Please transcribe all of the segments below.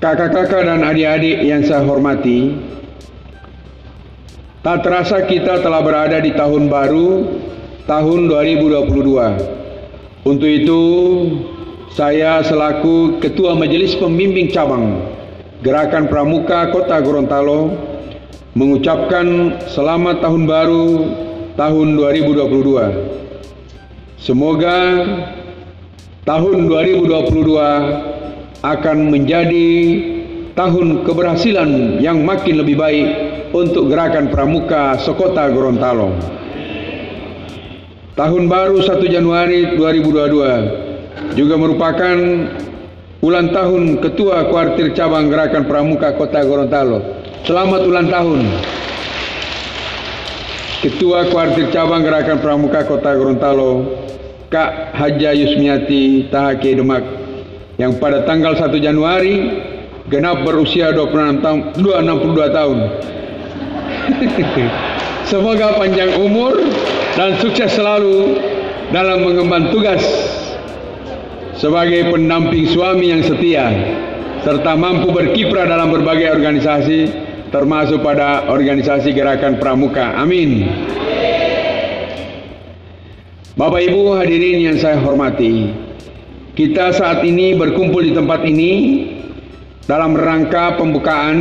Kakak-kakak dan adik-adik yang saya hormati, tak terasa kita telah berada di tahun baru, tahun 2022. Untuk itu, saya selaku Ketua Majelis Pembimbing Cabang Gerakan Pramuka Kota Gorontalo mengucapkan selamat tahun baru tahun 2022. Semoga tahun 2022 akan menjadi tahun keberhasilan yang makin lebih baik untuk gerakan pramuka Sokota Gorontalo. Tahun baru 1 Januari 2022 juga merupakan ulang tahun Ketua Kuartir Cabang Gerakan Pramuka Kota Gorontalo. Selamat ulang tahun. Ketua Kuartir Cabang Gerakan Pramuka Kota Gorontalo, Kak Haja Yusmiati Tahake Demak yang pada tanggal 1 Januari genap berusia 26 tahun 262 tahun. Semoga panjang umur dan sukses selalu dalam mengemban tugas sebagai pendamping suami yang setia serta mampu berkiprah dalam berbagai organisasi termasuk pada organisasi gerakan pramuka. Amin. Bapak Ibu hadirin yang saya hormati, kita saat ini berkumpul di tempat ini dalam rangka pembukaan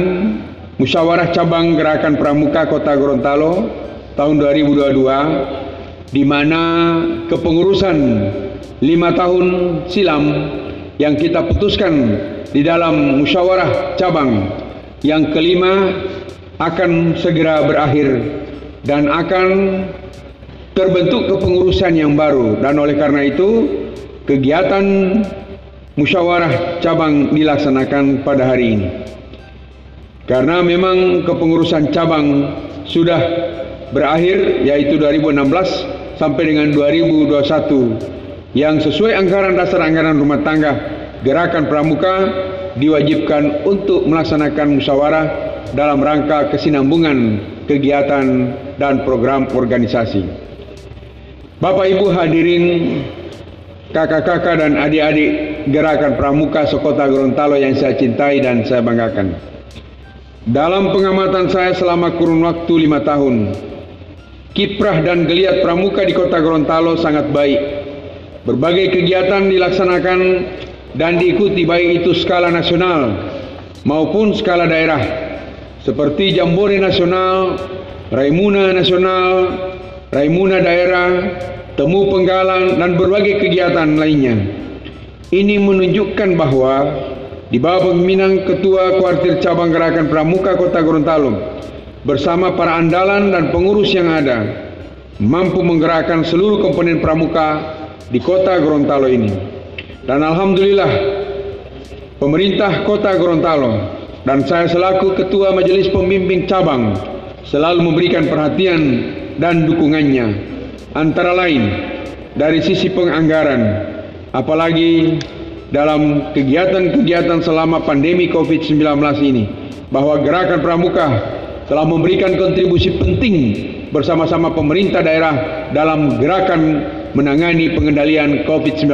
Musyawarah Cabang Gerakan Pramuka Kota Gorontalo tahun 2022 di mana kepengurusan lima tahun silam yang kita putuskan di dalam musyawarah cabang yang kelima akan segera berakhir dan akan terbentuk kepengurusan yang baru. Dan oleh karena itu kegiatan musyawarah cabang dilaksanakan pada hari ini. Karena memang kepengurusan cabang sudah berakhir yaitu 2016 sampai dengan 2021 yang sesuai anggaran dasar anggaran rumah tangga gerakan pramuka diwajibkan untuk melaksanakan musyawarah dalam rangka kesinambungan kegiatan dan program organisasi. Bapak Ibu hadirin kakak-kakak dan adik-adik gerakan pramuka Sokota Gorontalo yang saya cintai dan saya banggakan. Dalam pengamatan saya selama kurun waktu lima tahun, kiprah dan geliat pramuka di kota Gorontalo sangat baik. Berbagai kegiatan dilaksanakan dan diikuti baik itu skala nasional maupun skala daerah seperti Jambore Nasional, Raimuna Nasional, Raimuna Daerah, temu penggalan dan berbagai kegiatan lainnya. Ini menunjukkan bahwa di bawah pemimpinan Ketua Kuartir Cabang Gerakan Pramuka Kota Gorontalo bersama para andalan dan pengurus yang ada mampu menggerakkan seluruh komponen pramuka di Kota Gorontalo ini. Dan alhamdulillah pemerintah Kota Gorontalo dan saya selaku Ketua Majelis Pembimbing Cabang selalu memberikan perhatian dan dukungannya antara lain dari sisi penganggaran apalagi dalam kegiatan-kegiatan selama pandemi Covid-19 ini bahwa gerakan pramuka telah memberikan kontribusi penting bersama-sama pemerintah daerah dalam gerakan menangani pengendalian Covid-19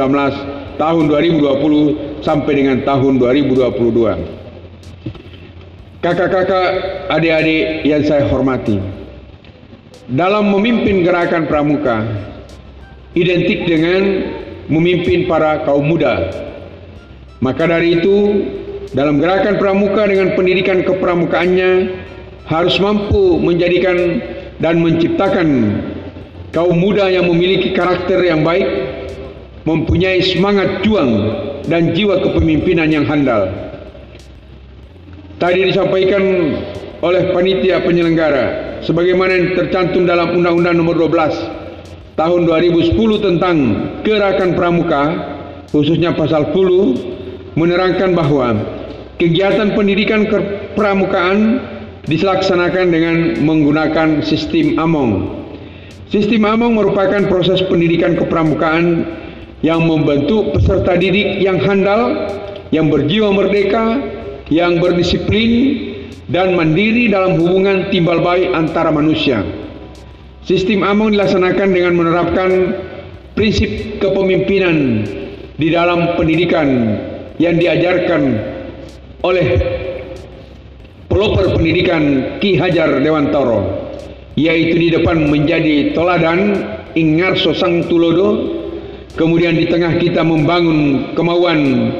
tahun 2020 sampai dengan tahun 2022. Kakak-kakak, adik-adik yang saya hormati, dalam memimpin gerakan pramuka identik dengan memimpin para kaum muda. Maka dari itu, dalam gerakan pramuka dengan pendidikan kepramukaannya harus mampu menjadikan dan menciptakan kaum muda yang memiliki karakter yang baik, mempunyai semangat juang dan jiwa kepemimpinan yang handal. Tadi disampaikan oleh panitia penyelenggara sebagaimana yang tercantum dalam Undang-Undang Nomor 12 Tahun 2010 tentang Gerakan Pramuka khususnya pasal 10 menerangkan bahwa kegiatan pendidikan kepramukaan dilaksanakan dengan menggunakan sistem AMONG. Sistem AMONG merupakan proses pendidikan kepramukaan yang membentuk peserta didik yang handal, yang berjiwa merdeka, yang berdisiplin, dan mandiri dalam hubungan timbal baik antara manusia. Sistem AMON dilaksanakan dengan menerapkan prinsip kepemimpinan di dalam pendidikan yang diajarkan oleh pelopor pendidikan Ki Hajar Dewantoro yaitu di depan menjadi toladan ingar sosang tulodo kemudian di tengah kita membangun kemauan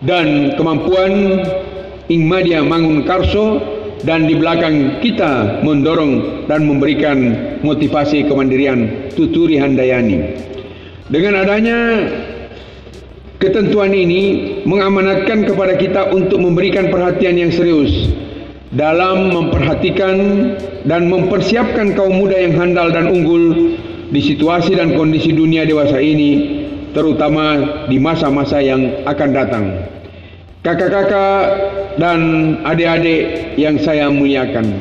dan kemampuan Ingmadia Mangun Karso dan di belakang kita mendorong dan memberikan motivasi kemandirian Tuturi Handayani. Dengan adanya ketentuan ini mengamanatkan kepada kita untuk memberikan perhatian yang serius dalam memperhatikan dan mempersiapkan kaum muda yang handal dan unggul di situasi dan kondisi dunia dewasa ini terutama di masa-masa yang akan datang. Kakak-kakak dan adik-adik yang saya muliakan.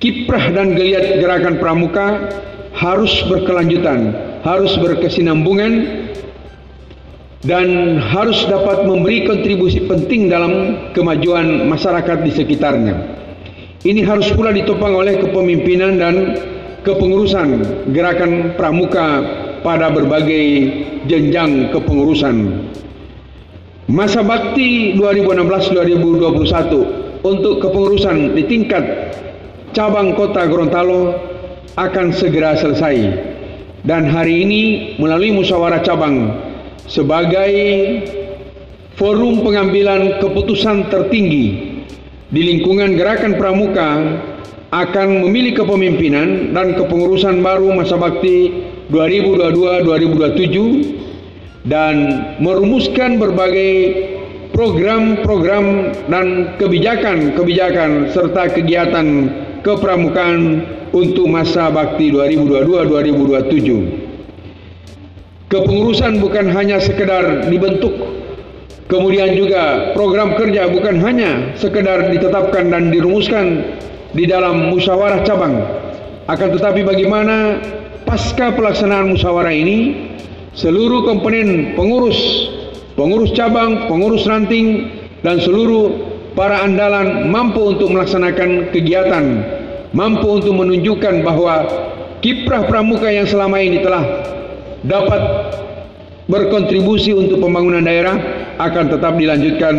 Kiprah dan geliat gerakan pramuka harus berkelanjutan, harus berkesinambungan dan harus dapat memberi kontribusi penting dalam kemajuan masyarakat di sekitarnya. Ini harus pula ditopang oleh kepemimpinan dan kepengurusan gerakan pramuka pada berbagai jenjang kepengurusan. Masa bakti 2016-2021 untuk kepengurusan di tingkat cabang kota Gorontalo akan segera selesai. Dan hari ini melalui musyawarah cabang sebagai forum pengambilan keputusan tertinggi di lingkungan gerakan pramuka akan memilih kepemimpinan dan kepengurusan baru masa bakti 2022-2027 dan merumuskan berbagai program-program dan kebijakan-kebijakan serta kegiatan kepramukaan untuk masa bakti 2022-2027. Kepengurusan bukan hanya sekedar dibentuk, kemudian juga program kerja bukan hanya sekedar ditetapkan dan dirumuskan di dalam musyawarah cabang. Akan tetapi bagaimana pasca pelaksanaan musyawarah ini seluruh komponen pengurus, pengurus cabang, pengurus ranting dan seluruh para andalan mampu untuk melaksanakan kegiatan, mampu untuk menunjukkan bahwa kiprah pramuka yang selama ini telah dapat berkontribusi untuk pembangunan daerah akan tetap dilanjutkan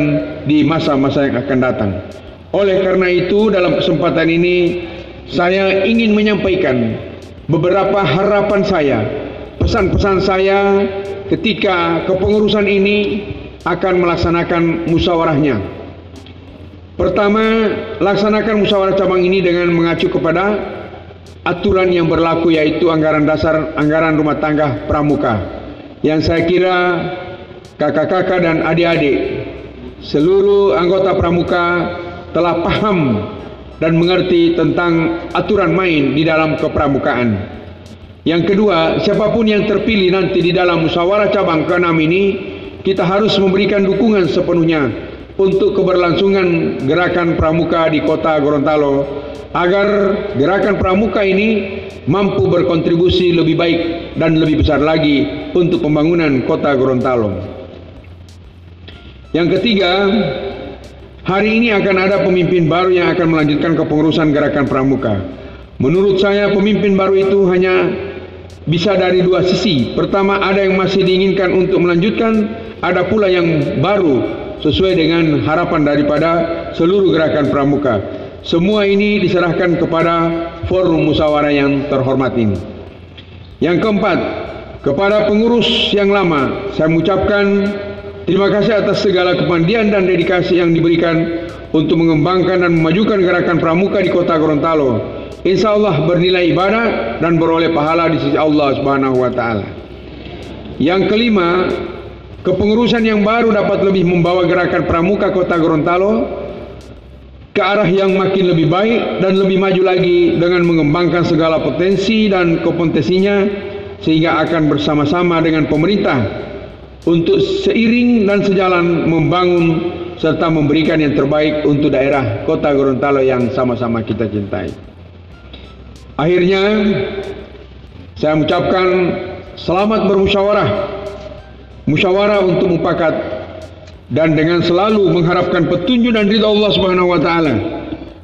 di masa-masa yang akan datang. Oleh karena itu dalam kesempatan ini saya ingin menyampaikan beberapa harapan saya, pesan-pesan saya ketika kepengurusan ini akan melaksanakan musyawarahnya. Pertama, laksanakan musyawarah cabang ini dengan mengacu kepada aturan yang berlaku yaitu anggaran dasar anggaran rumah tangga pramuka. Yang saya kira kakak-kakak dan adik-adik seluruh anggota pramuka telah paham dan mengerti tentang aturan main di dalam kepramukaan. Yang kedua, siapa pun yang terpilih nanti di dalam musyawarah cabang ke-6 ini, kita harus memberikan dukungan sepenuhnya untuk keberlangsungan gerakan pramuka di kota Gorontalo agar gerakan pramuka ini mampu berkontribusi lebih baik dan lebih besar lagi untuk pembangunan kota Gorontalo. Yang ketiga, Hari ini akan ada pemimpin baru yang akan melanjutkan kepengurusan gerakan pramuka. Menurut saya pemimpin baru itu hanya bisa dari dua sisi. Pertama ada yang masih diinginkan untuk melanjutkan, ada pula yang baru sesuai dengan harapan daripada seluruh gerakan pramuka. Semua ini diserahkan kepada forum musyawarah yang terhormat ini. Yang keempat, kepada pengurus yang lama, saya mengucapkan Terima kasih atas segala kepandian dan dedikasi yang diberikan untuk mengembangkan dan memajukan gerakan pramuka di kota Gorontalo. Insya Allah bernilai ibadah dan beroleh pahala di sisi Allah Subhanahu Wa Taala. Yang kelima, kepengurusan yang baru dapat lebih membawa gerakan pramuka kota Gorontalo ke arah yang makin lebih baik dan lebih maju lagi dengan mengembangkan segala potensi dan kompetensinya sehingga akan bersama-sama dengan pemerintah untuk seiring dan sejalan membangun serta memberikan yang terbaik untuk daerah kota Gorontalo yang sama-sama kita cintai. Akhirnya saya mengucapkan selamat bermusyawarah. Musyawarah untuk mufakat dan dengan selalu mengharapkan petunjuk dan ridha Allah Subhanahu wa taala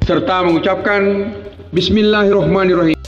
serta mengucapkan bismillahirrahmanirrahim